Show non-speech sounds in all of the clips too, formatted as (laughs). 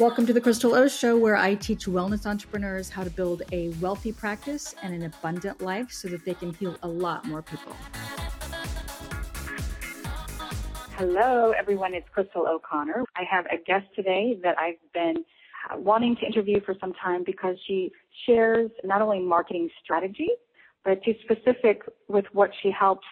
Welcome to the Crystal O Show, where I teach wellness entrepreneurs how to build a wealthy practice and an abundant life so that they can heal a lot more people. Hello, everyone. It's Crystal O'Connor. I have a guest today that I've been uh, wanting to interview for some time because she shares not only marketing strategy, but she's specific with what she helps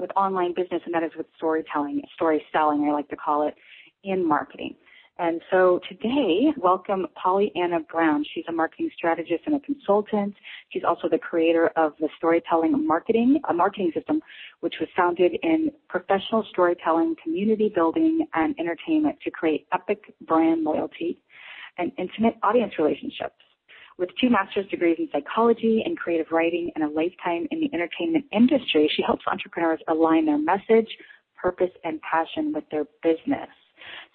with online business, and that is with storytelling, story selling, I like to call it, in marketing. And so today, welcome PollyAnna Brown. She's a marketing strategist and a consultant. She's also the creator of the Storytelling Marketing, a marketing system, which was founded in professional storytelling, community building, and entertainment to create epic brand loyalty and intimate audience relationships. With two master's degrees in psychology and creative writing and a lifetime in the entertainment industry, she helps entrepreneurs align their message, purpose, and passion with their business.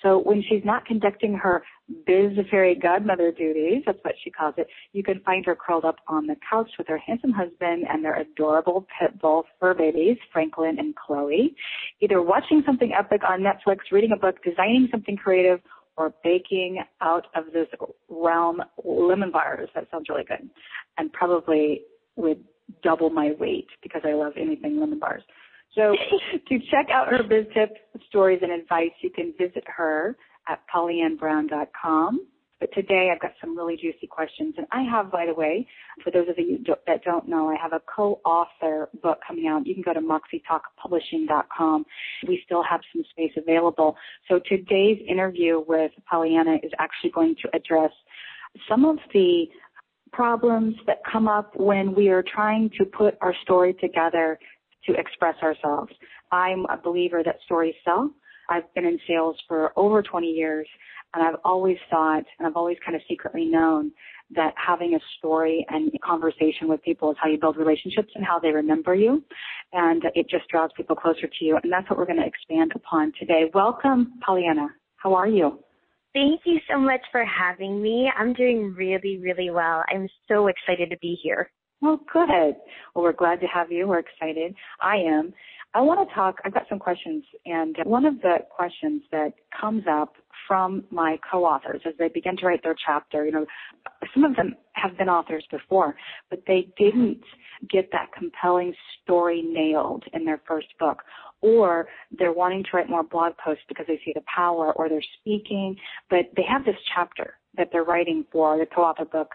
So when she's not conducting her biz fairy godmother duties, that's what she calls it, you can find her curled up on the couch with her handsome husband and their adorable pit bull fur babies, Franklin and Chloe, either watching something epic on Netflix, reading a book, designing something creative, or baking out of this realm lemon bars. That sounds really good. And probably would double my weight because I love anything lemon bars. So (laughs) to check out her biz tips, stories, and advice, you can visit her at pollyanbrown.com. But today I've got some really juicy questions. And I have, by the way, for those of you that don't know, I have a co-author book coming out. You can go to moxietalkpublishing.com. We still have some space available. So today's interview with PollyAnna is actually going to address some of the problems that come up when we are trying to put our story together to express ourselves. I'm a believer that stories sell. I've been in sales for over 20 years and I've always thought and I've always kind of secretly known that having a story and a conversation with people is how you build relationships and how they remember you. And it just draws people closer to you. And that's what we're going to expand upon today. Welcome, PollyAnna. How are you? Thank you so much for having me. I'm doing really, really well. I'm so excited to be here. Oh, good. Well, we're glad to have you. We're excited. I am. I want to talk, I've got some questions, and one of the questions that comes up from my co-authors as they begin to write their chapter, you know, some of them have been authors before, but they didn't get that compelling story nailed in their first book. Or they're wanting to write more blog posts because they see the power, or they're speaking, but they have this chapter that they're writing for the co-author book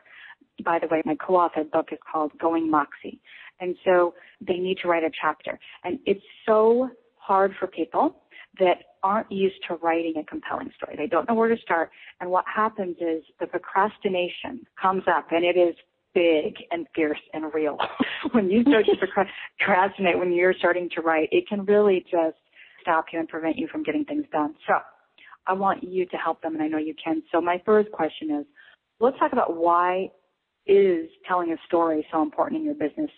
by the way, my co-authored book is called Going Moxie. And so they need to write a chapter. And it's so hard for people that aren't used to writing a compelling story. They don't know where to start. And what happens is the procrastination comes up and it is big and fierce and real. (laughs) when you start to procrastinate when you're starting to write, it can really just stop you and prevent you from getting things done. So I want you to help them and I know you can. So my first question is, let's talk about why is telling a story so important in your business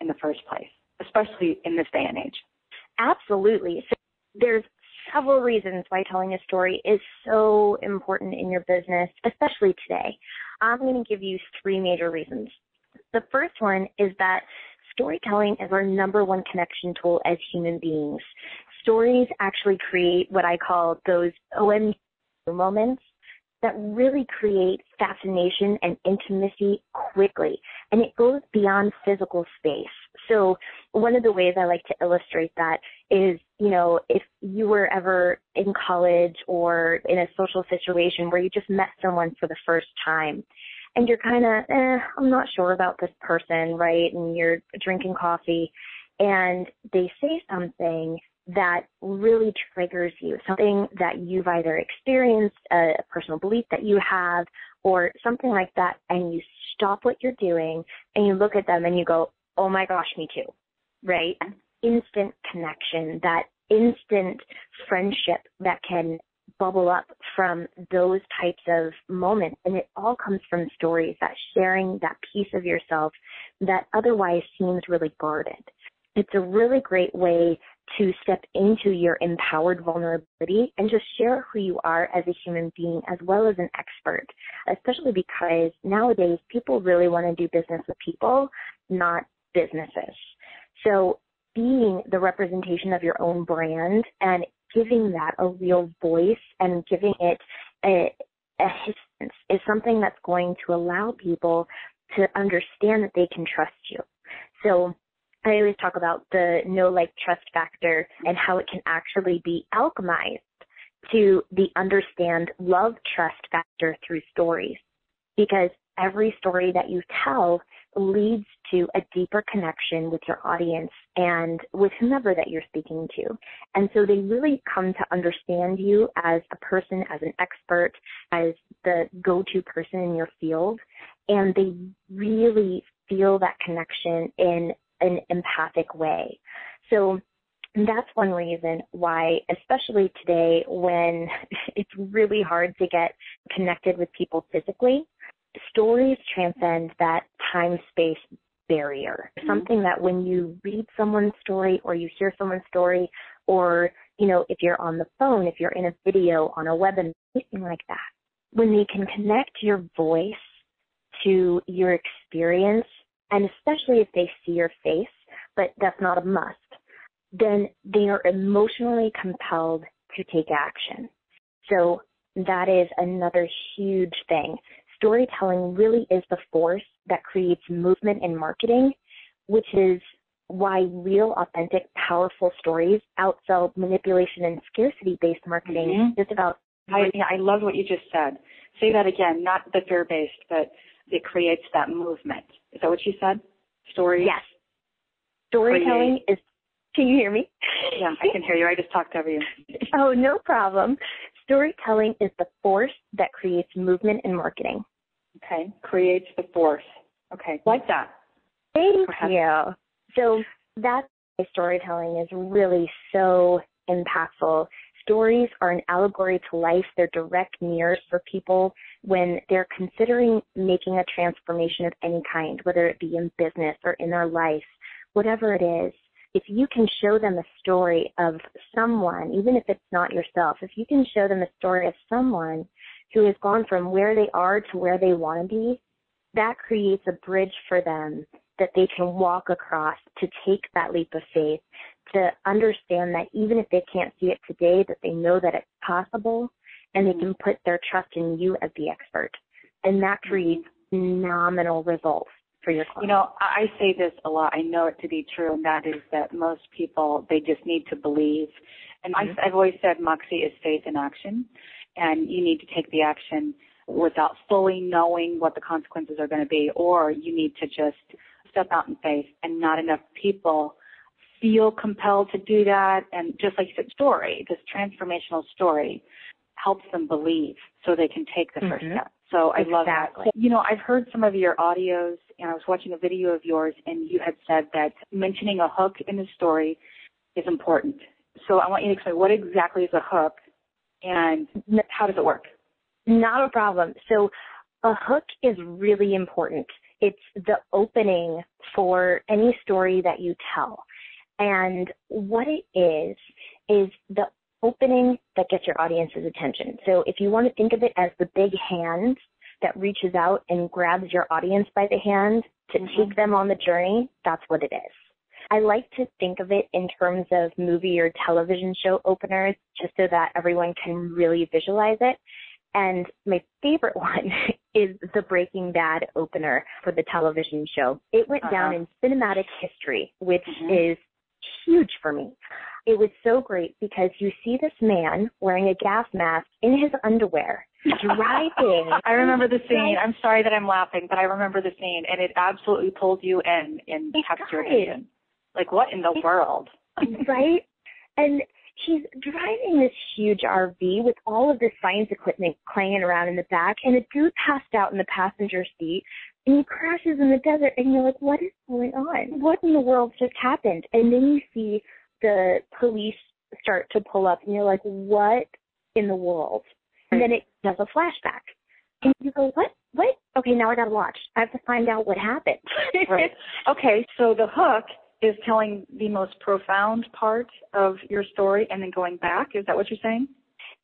in the first place, especially in this day and age? Absolutely. So there's several reasons why telling a story is so important in your business, especially today. I'm going to give you three major reasons. The first one is that storytelling is our number one connection tool as human beings. Stories actually create what I call those OM moments that really create fascination and intimacy quickly. And it goes beyond physical space. So one of the ways I like to illustrate that is, you know, if you were ever in college or in a social situation where you just met someone for the first time and you're kind of, eh, I'm not sure about this person, right? And you're drinking coffee and they say something that really triggers you, something that you've either experienced, a personal belief that you have, or something like that, and you stop what you're doing and you look at them and you go, oh my gosh, me too, right? Instant connection, that instant friendship that can bubble up from those types of moments. And it all comes from stories, that sharing that piece of yourself that otherwise seems really guarded. It's a really great way to step into your empowered vulnerability and just share who you are as a human being as well as an expert, especially because nowadays people really want to do business with people, not businesses. So being the representation of your own brand and giving that a real voice and giving it a, a something that's going to allow people to understand that they can trust you. So I always talk about the know like trust factor and how it can actually be alchemized to the understand love trust factor through stories. Because every story that you tell leads to a deeper connection with your audience and with whomever that you're speaking to. And so they really come to understand you as a person, as an expert, as the go-to person in your field. And they really feel that connection in an empathic way. So that's one reason why, especially today when (laughs) it's really hard to get connected with people physically, stories transcend that time space barrier. Mm-hmm. Something that when you read someone's story or you hear someone's story or, you know, if you're on the phone, if you're in a video, on a webinar, anything like that, when they can connect your voice to your experience, and especially if they see your face, but that's not a must, then they are emotionally compelled to take action. So that is another huge thing storytelling really is the force that creates movement in marketing, which is why real, authentic, powerful stories outsell manipulation and scarcity based marketing mm-hmm. is about. I, I love what you just said. Say that again, not the fear based, but it creates that movement. Is that what you said? Stories? Yes. Storytelling is. Can you hear me? Yeah, I can hear you. I just talked over you. (laughs) oh, no problem. Storytelling is the force that creates movement in marketing. Okay, creates the force. Okay, like that. Thank you. So that's why storytelling is really so impactful. Stories are an allegory to life. They're direct mirrors for people when they're considering making a transformation of any kind, whether it be in business or in their life, whatever it is if you can show them a story of someone, even if it's not yourself, if you can show them a story of someone who has gone from where they are to where they want to be, that creates a bridge for them that they can walk across to take that leap of faith, to understand that even if they can't see it today, that they know that it's possible and they can put their trust in you as the expert. And that creates phenomenal results for your clients. You know, I say this a lot. I know it to be true, and that is that most people they just need to believe. And mm-hmm. I, I've always said Moxie is faith in action, and you need to take the action without fully knowing what the consequences are going to be, or you need to just step out in faith. And not enough people feel compelled to do that. And just like you said, story, this transformational story helps them believe so they can take the mm-hmm. first step. So I exactly. love that. So, you know, I've heard some of your audios and I was watching a video of yours and you had said that mentioning a hook in the story is important. So I want you to explain what exactly is a hook and how does it work? Not a problem. So a hook is really important. It's the opening for any story that you tell. And what it is, is the opening that gets your audience's attention. So if you want to think of it as the big hand that reaches out and grabs your audience by the hand to mm-hmm. take them on the journey, that's what it is. I like to think of it in terms of movie or television show openers just so that everyone can really visualize it. And my favorite (laughs) one is the Breaking Bad opener for the television show. It went uh-huh. down in cinematic history, which mm-hmm. is huge for me. It was so great because you see this man wearing a gas mask in his underwear driving. (laughs) I remember the scene. I'm sorry that I'm laughing, but I remember the scene and it absolutely pulled you in and kept your attention. Like what in the it, world? (laughs) right? And he's driving this huge RV with all of this science equipment clanging around in the back and a dude passed out in the passenger seat and he crashes in the desert and you're like, what is going on? What in the world just happened? And then you see the police start to pull up and you're like, what in the world? And then it does a flashback. And you go, what? What? Okay, now I gotta watch. I have to find out what happened. right. (laughs) Okay, so the hook is telling the most profound part of your story and then going back. Is that what you're saying?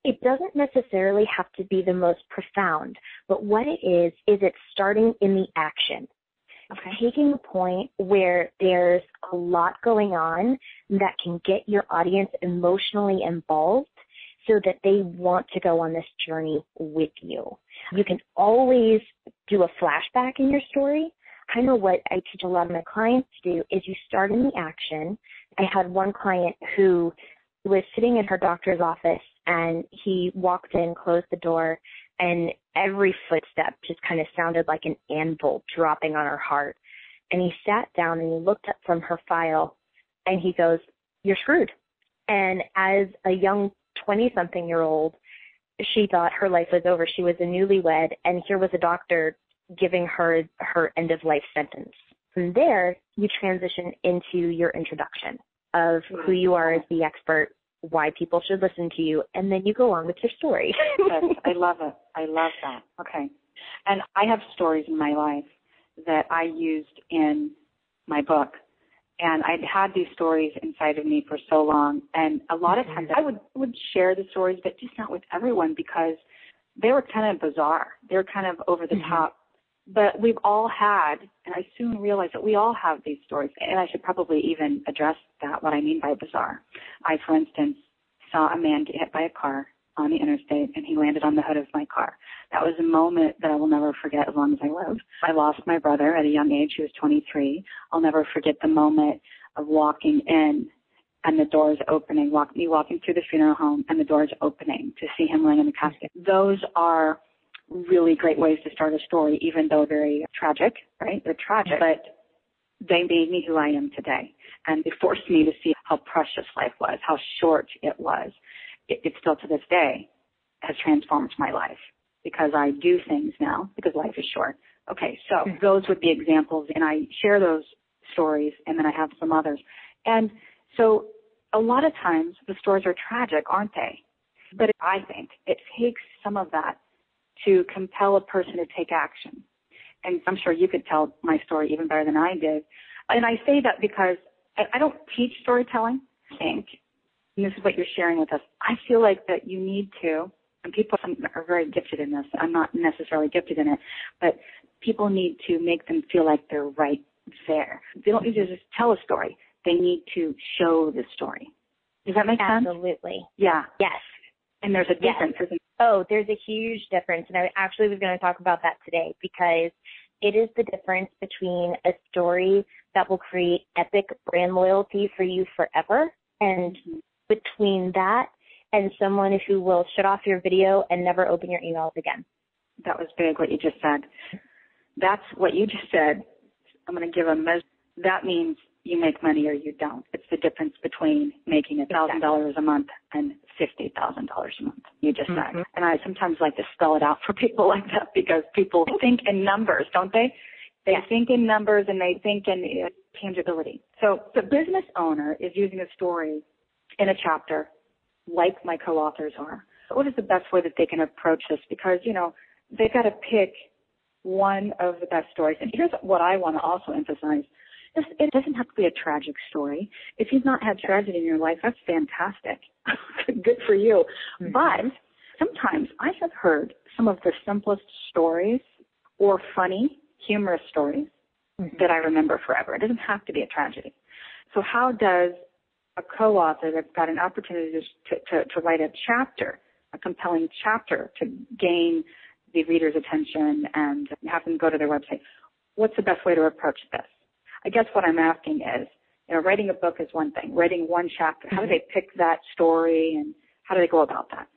It doesn't necessarily have to be the most profound, but what it is, is it's starting in the action. Okay. Taking a point where there's a lot going on that can get your audience emotionally involved so that they want to go on this journey with you. You can always do a flashback in your story. Kind of what I teach a lot of my clients to do is you start in the action. I had one client who was sitting in her doctor's office and he walked in, closed the door, and every footstep just kind of sounded like an anvil dropping on her heart. And he sat down and he looked up from her file and he goes, You're screwed. And as a young 20 something year old, she thought her life was over. She was a newlywed, and here was a doctor giving her her end of life sentence. From there, you transition into your introduction of who you are as the expert, why people should listen to you, and then you go on with your story. (laughs) yes, I (laughs) love it. I love that. Okay. And I have stories in my life that I used in my book and I'd had these stories inside of me for so long. And a lot of times I would would share the stories, but just not with everyone because they were kind of bizarre. They were kind of over the mm-hmm. top. But we've all had, and I soon realized that we all have these stories. And I should probably even address that, what I mean by bizarre. I, for instance, saw a man get hit by a car on the interstate and he landed on the hood of my car. That was a moment that I will never forget as long as I live. I lost my brother at a young age. He was 23. I'll never forget the moment of walking in and the doors opening, walk, me walking through the funeral home and the doors opening to see him laying in the casket. Those are really great ways to start a story, even though very tragic, right? They're tragic, but they made me who I am today. And they forced me to see how precious life was, how short it was, it, it still to this day has transformed my life because I do things now because life is short. Okay, so those would be examples and I share those stories and then I have some others. And so a lot of times the stories are tragic, aren't they? But I think it takes some of that to compel a person to take action. And I'm sure you could tell my story even better than I did. And I say that because I, don't teach storytelling, I think, and this is what you're sharing with us. I feel like that you need to, and people are very gifted in this. I'm not necessarily gifted in it, but people need to make them feel like they're right there. They don't need to just tell a story. They need to show the story. Does that make Absolutely. sense? Absolutely. Yeah. Yes. And there's a difference, yes. Oh, there's a huge difference. And I actually was going to talk about that today because it is the difference between a story that will create epic brand loyalty for you forever and between that and someone who will shut off your video and never open your emails again. That was big what you just said. That's what you just said. I'm going to give a measure. That means you make money or you don't. It's the difference between making a thousand dollars a month and fifty thousand dollars a month. You just mm-hmm. said. And I sometimes like to spell it out for (laughs) people like that because people think in numbers, don't they? They yes. think in numbers and they think in uh, tangibility. So the business owner is using a story in a chapter, like my co-authors are. What is the best way that they can approach this? Because, you know, they've got to pick one of the best stories. And here's what I want to also emphasize. It doesn't have to be a tragic story. If you've not had tragedy in your life, that's fantastic. (laughs) Good for you. Mm-hmm. But sometimes I have heard some of the simplest stories or funny, humorous stories mm-hmm. that I remember forever. It doesn't have to be a tragedy. So how does a co-author that's got an opportunity to, to, to write a chapter, a compelling chapter to gain the reader's attention and have them go to their website. What's the best way to approach this? I guess what I'm asking is, you know, writing a book is one thing. Writing one chapter, how do they pick that story and how do they go about that?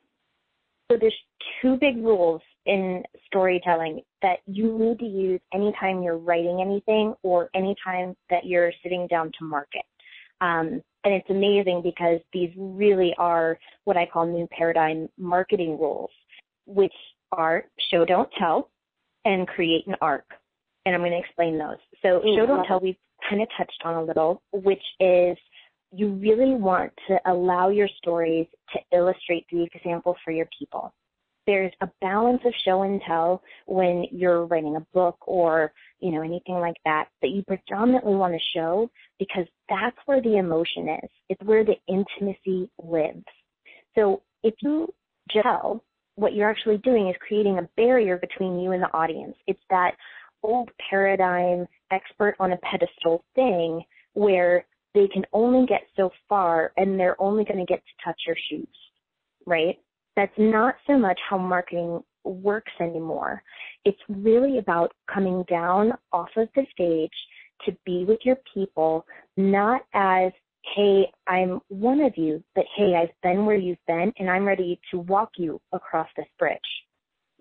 So there's two big rules in storytelling that you need to use anytime you're writing anything or anytime that you're sitting down to market. Um, and it's amazing because these really are what I call new paradigm marketing rules, which are show, don't tell, and create an arc. And I'm going to explain those. So mm-hmm. show, don't tell, we've kind of touched on a little, which is you really want to allow your stories to illustrate the example for your people. There's a balance of show and tell when you're writing a book or you know anything like that that you predominantly want to show because that's where the emotion is. It's where the intimacy lives. So if you tell what you're actually doing is creating a barrier between you and the audience. It's that old paradigm expert on a pedestal thing where they can only get so far and they're only going to get to touch your shoes right? That's not so much how marketing works anymore. It's really about coming down off of the stage to be with your people, not as, hey, I'm one of you, but hey, I've been where you've been and I'm ready to walk you across this bridge.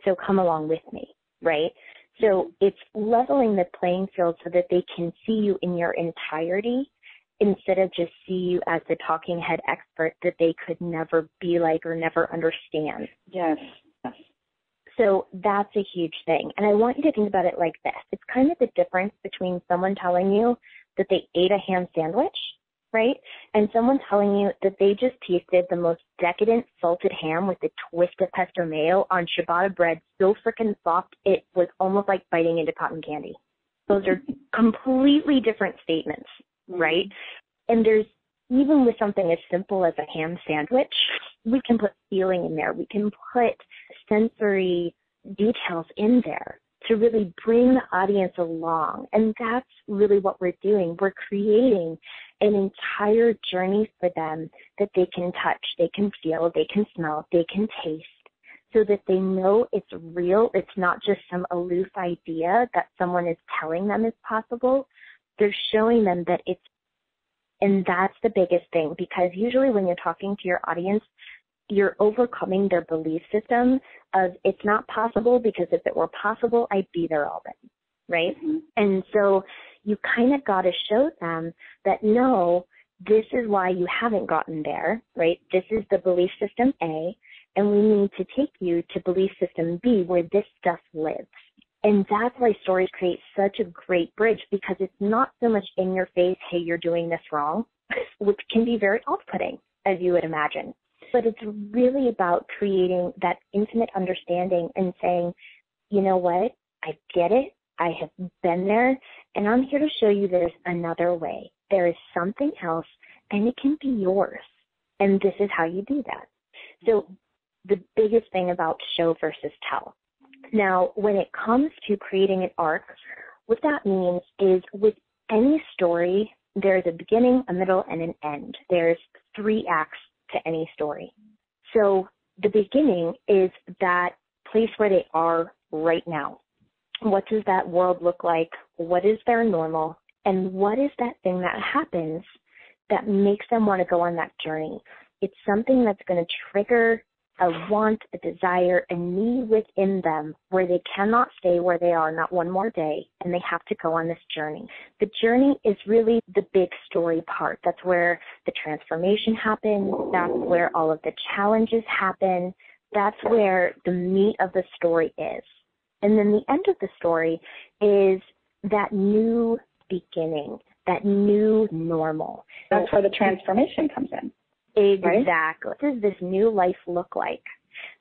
So come along with me, right? So it's leveling the playing field so that they can see you in your entirety instead of just see you as the talking head expert that they could never be like or never understand. Yes. Yes. So that's a huge thing. And I want you to think about it like this. It's kind of the difference between someone telling you that they ate a ham sandwich, right? And someone telling you that they just tasted the most decadent salted ham with a twist of pesto mayo on ciabatta bread so freaking soft it was almost like biting into cotton candy. Those are (laughs) completely different statements, mm-hmm. right? And there's even with something as simple as a ham sandwich, we can put feeling in there. We can put sensory details in there to really bring the audience along. And that's really what we're doing. We're creating an entire journey for them that they can touch, they can feel, they can smell, they can taste so that they know it's real. It's not just some aloof idea that someone is telling them is possible. They're showing them that it's and that's the biggest thing because usually when you're talking to your audience, you're overcoming their belief system of it's not possible because if it were possible, I'd be there already. Right? Mm-hmm. And so you kind of got to show them that no, this is why you haven't gotten there, right? This is the belief system A, and we need to take you to belief system B where this stuff lives. And that's why stories create such a great bridge because it's not so much in your face, hey, you're doing this wrong, (laughs) which can be very off putting, as you would imagine. But it's really about creating that intimate understanding and saying, you know what, I get it. I have been there and I'm here to show you there's another way. There is something else and it can be yours. And this is how you do that. So the biggest thing about show versus tell now, when it comes to creating an arc, what that means is with any story, there's a beginning, a middle, and an end. There's three acts to any story. So the beginning is that place where they are right now. What does that world look like? What is their normal? And what is that thing that happens that makes them want to go on that journey? It's something that's going to trigger a want, a desire, a need within them where they cannot stay where they are not one more day and they have to go on this journey. The journey is really the big story part. That's where the transformation happens. That's where all of the challenges happen. That's where the meat of the story is. And then the end of the story is that new beginning, that new normal. That's where the transformation comes in. Exactly. Right? What does this new life look like?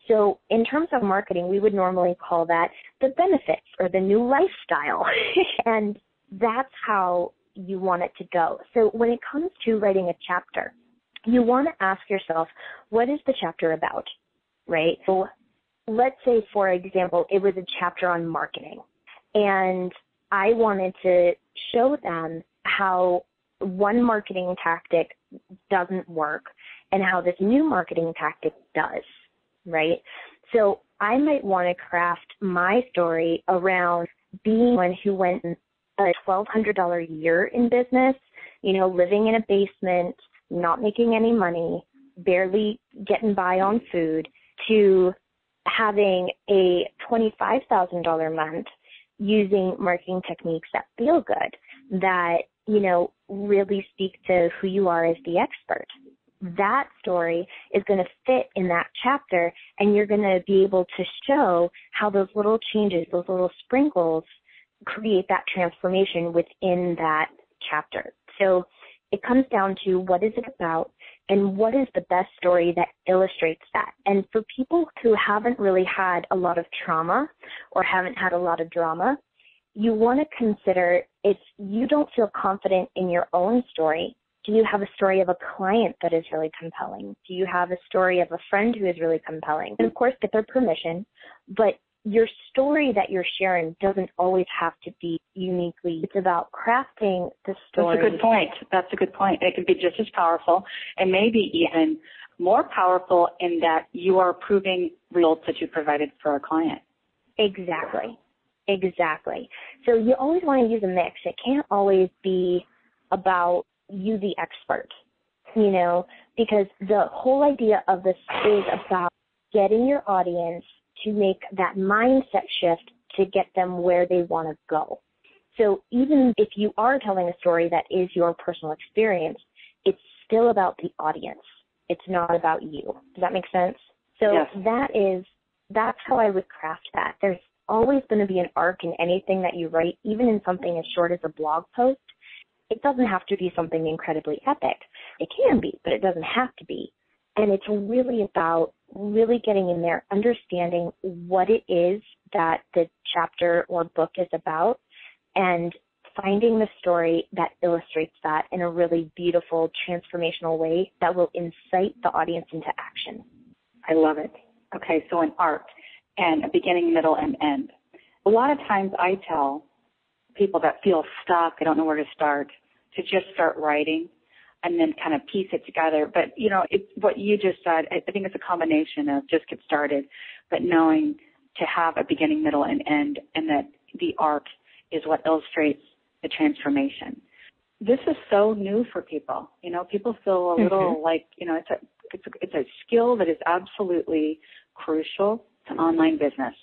So in terms of marketing, we would normally call that the benefits or the new lifestyle. (laughs) and that's how you want it to go. So when it comes to writing a chapter, you want to ask yourself, what is the chapter about? Right? So let's say, for example, it was a chapter on marketing and I wanted to show them how one marketing tactic doesn't work and how this new marketing tactic does, right? So I might want to craft my story around being one who went a $1,200 a year in business, you know, living in a basement, not making any money, barely getting by on food, to having a $25,000 month using marketing techniques that feel good, that, you know, really speak to who you are as the expert that story is going to fit in that chapter and you're going to be able to show how those little changes, those little sprinkles create that transformation within that chapter. So it comes down to what is it about and what is the best story that illustrates that. And for people who haven't really had a lot of trauma or haven't had a lot of drama, you want to consider if you don't feel confident in your own story, do you have a story of a client that is really compelling? Do you have a story of a friend who is really compelling? And of course, get their permission, but your story that you're sharing doesn't always have to be uniquely. It's about crafting the story. That's a good point. That's a good point. It can be just as powerful and maybe even more powerful in that you are proving results that you provided for a client. Exactly. Exactly. So you always want to use a mix. It can't always be about you, the expert, you know, because the whole idea of this is about getting your audience to make that mindset shift to get them where they want to go. So even if you are telling a story that is your personal experience, it's still about the audience. It's not about you. Does that make sense? So yes. that is, that's how I would craft that. There's always going to be an arc in anything that you write, even in something as short as a blog post. It doesn't have to be something incredibly epic. It can be, but it doesn't have to be. And it's really about really getting in there, understanding what it is that the chapter or book is about, and finding the story that illustrates that in a really beautiful, transformational way that will incite the audience into action. I love it. Okay, so an arc and a beginning, middle, and end. A lot of times I tell people that feel stuck, they don't know where to start, to just start writing and then kind of piece it together. But you know, it's what you just said. I think it's a combination of just get started, but knowing to have a beginning, middle, and end, and that the arc is what illustrates the transformation. This is so new for people. You know, people feel a little mm-hmm. like you know it's a it's a, it's a skill that is absolutely crucial to online business.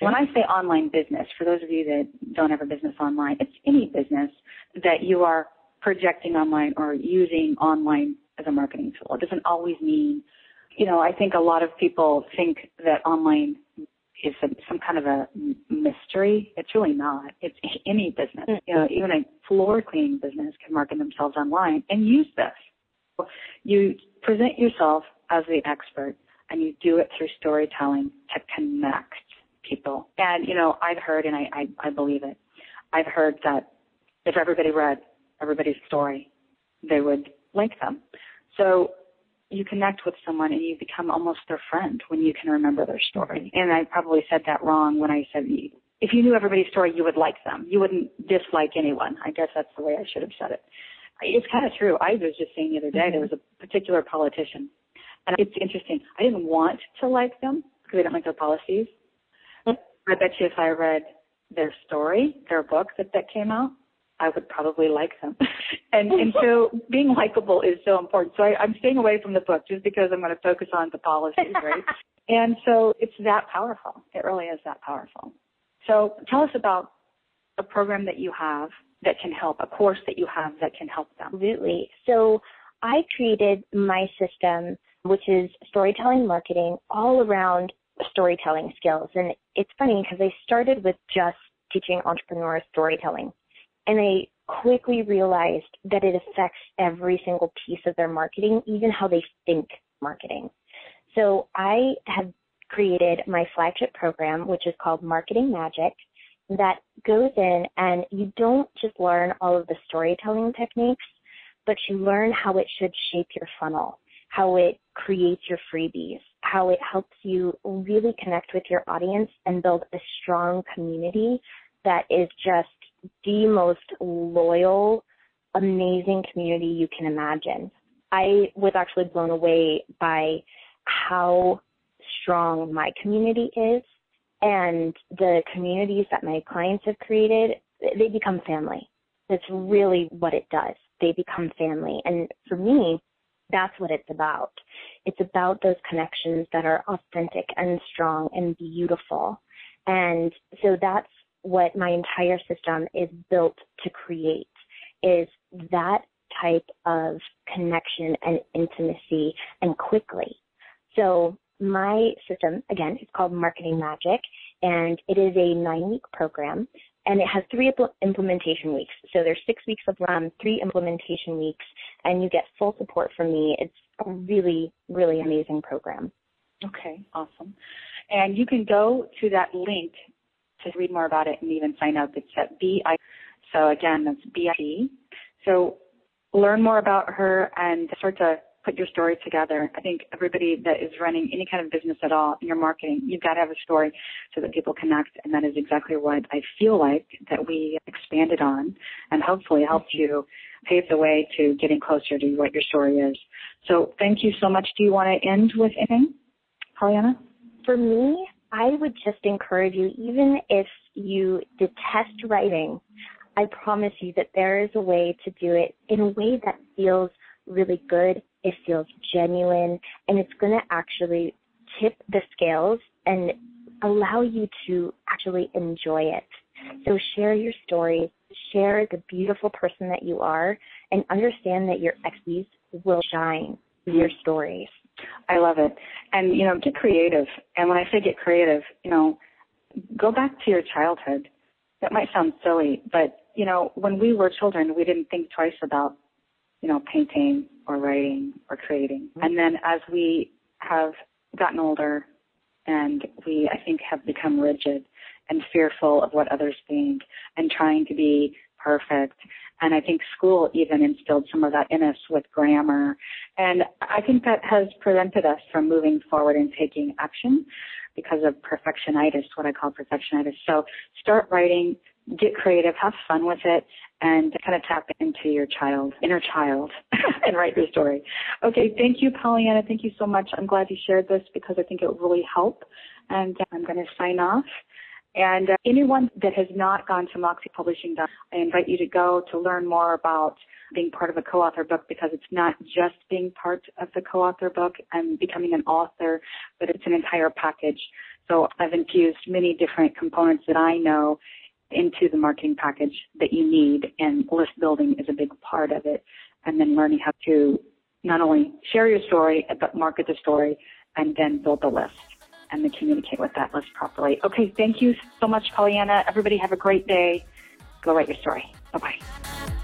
When I say online business, for those of you that don't have a business online, it's any business that you are projecting online or using online as a marketing tool. It doesn't always mean, you know, I think a lot of people think that online is some, some kind of a mystery. It's really not. It's any business. Mm-hmm. You know, even a floor cleaning business can market themselves online and use this. You present yourself as the expert and you do it through storytelling to connect people. And, you know, I've heard, and I, I, I believe it, I've heard that if everybody read everybody's story, they would like them. So you connect with someone and you become almost their friend when you can remember their story. And I probably said that wrong when I said if you knew everybody's story, you would like them. You wouldn't dislike anyone. I guess that's the way I should have said it. It's kind of true. I was just saying the other day mm-hmm. there was a particular politician, and it's interesting. I didn't want to like them because I don't like their policies. I bet you if I read their story, their book that that came out, I would probably like them. (laughs) and and so being likable is so important. So I, I'm staying away from the book just because I'm going to focus on the policies, (laughs) right? and so it's that powerful. It really is that powerful. So tell us about a program that you have that can help, a course that you have that can help them. Absolutely. So I created my system, which is storytelling marketing, all around storytelling skills. And it's funny because I started with just teaching entrepreneurs storytelling and they quickly realized that it affects every single piece of their marketing, even how they think marketing. So I have created my flagship program, which is called Marketing Magic, that goes in and you don't just learn all of the storytelling techniques, but you learn how it should shape your funnel, how it creates your freebies, how it helps you really connect with your audience and build a strong community that is just the most loyal, amazing community you can imagine. I was actually blown away by how strong my community is and the communities that my clients have created, they become family. That's really what it does. They become family. And for me, that's what it's about. It's about those connections that are authentic and strong and beautiful. And so that's what my entire system is built to create is that type of connection and intimacy and quickly. So my system, again, is called Marketing Magic and it is a nine week program and it has three implementation weeks. So there's six weeks of RAM, three implementation weeks, and you get full support from me. It's a really, really amazing program. Okay, awesome. And you can go to that link to read more about it and even sign up, it's at BI. So again, that's BIP. So learn more about her and start to put your story together. I think everybody that is running any kind of business at all in your marketing, you've got to have a story so that people connect. And that is exactly what I feel like that we expanded on and hopefully helped you pave the way to getting closer to what your story is. So thank you so much. Do you want to end with anything, PollyAnna? For me, I would just encourage you, even if you detest writing, I promise you that there is a way to do it in a way that feels really good, it feels genuine, and it's going to actually tip the scales and allow you to actually enjoy it. So share your stories, share the beautiful person that you are, and understand that your exes will shine through your stories. I love it. And, you know, get creative. And when I say get creative, you know, go back to your childhood. That might sound silly, but, you know, when we were children, we didn't think twice about, you know, painting or writing or creating. Mm-hmm. And then as we have gotten older and we, I think, have become rigid and fearful of what others think and trying to be perfect. And I think school even instilled some of that in us with grammar. And I think that has prevented us from moving forward and taking action because of perfectionitis, what I call perfectionitis. So start writing, get creative, have fun with it, and kind of tap into your child, inner child, (laughs) and write your story. Okay, thank you, PollyAnna. Thank you so much. I'm glad you shared this because I think it will really help. And I'm going to sign off. And uh, anyone that has not gone to Moxie Publishing, I invite you to go to learn more about being part of a co-author book because it's not just being part of the co-author book and becoming an author, but it's an entire package. So I've infused many different components that I know into the marketing package that you need and list building is a big part of it. And then learning how to not only share your story, but market the story and then build the list and then communicate with that list properly. Okay, thank you so much, PollyAnna. Everybody have a great day. Go write your story. Bye bye.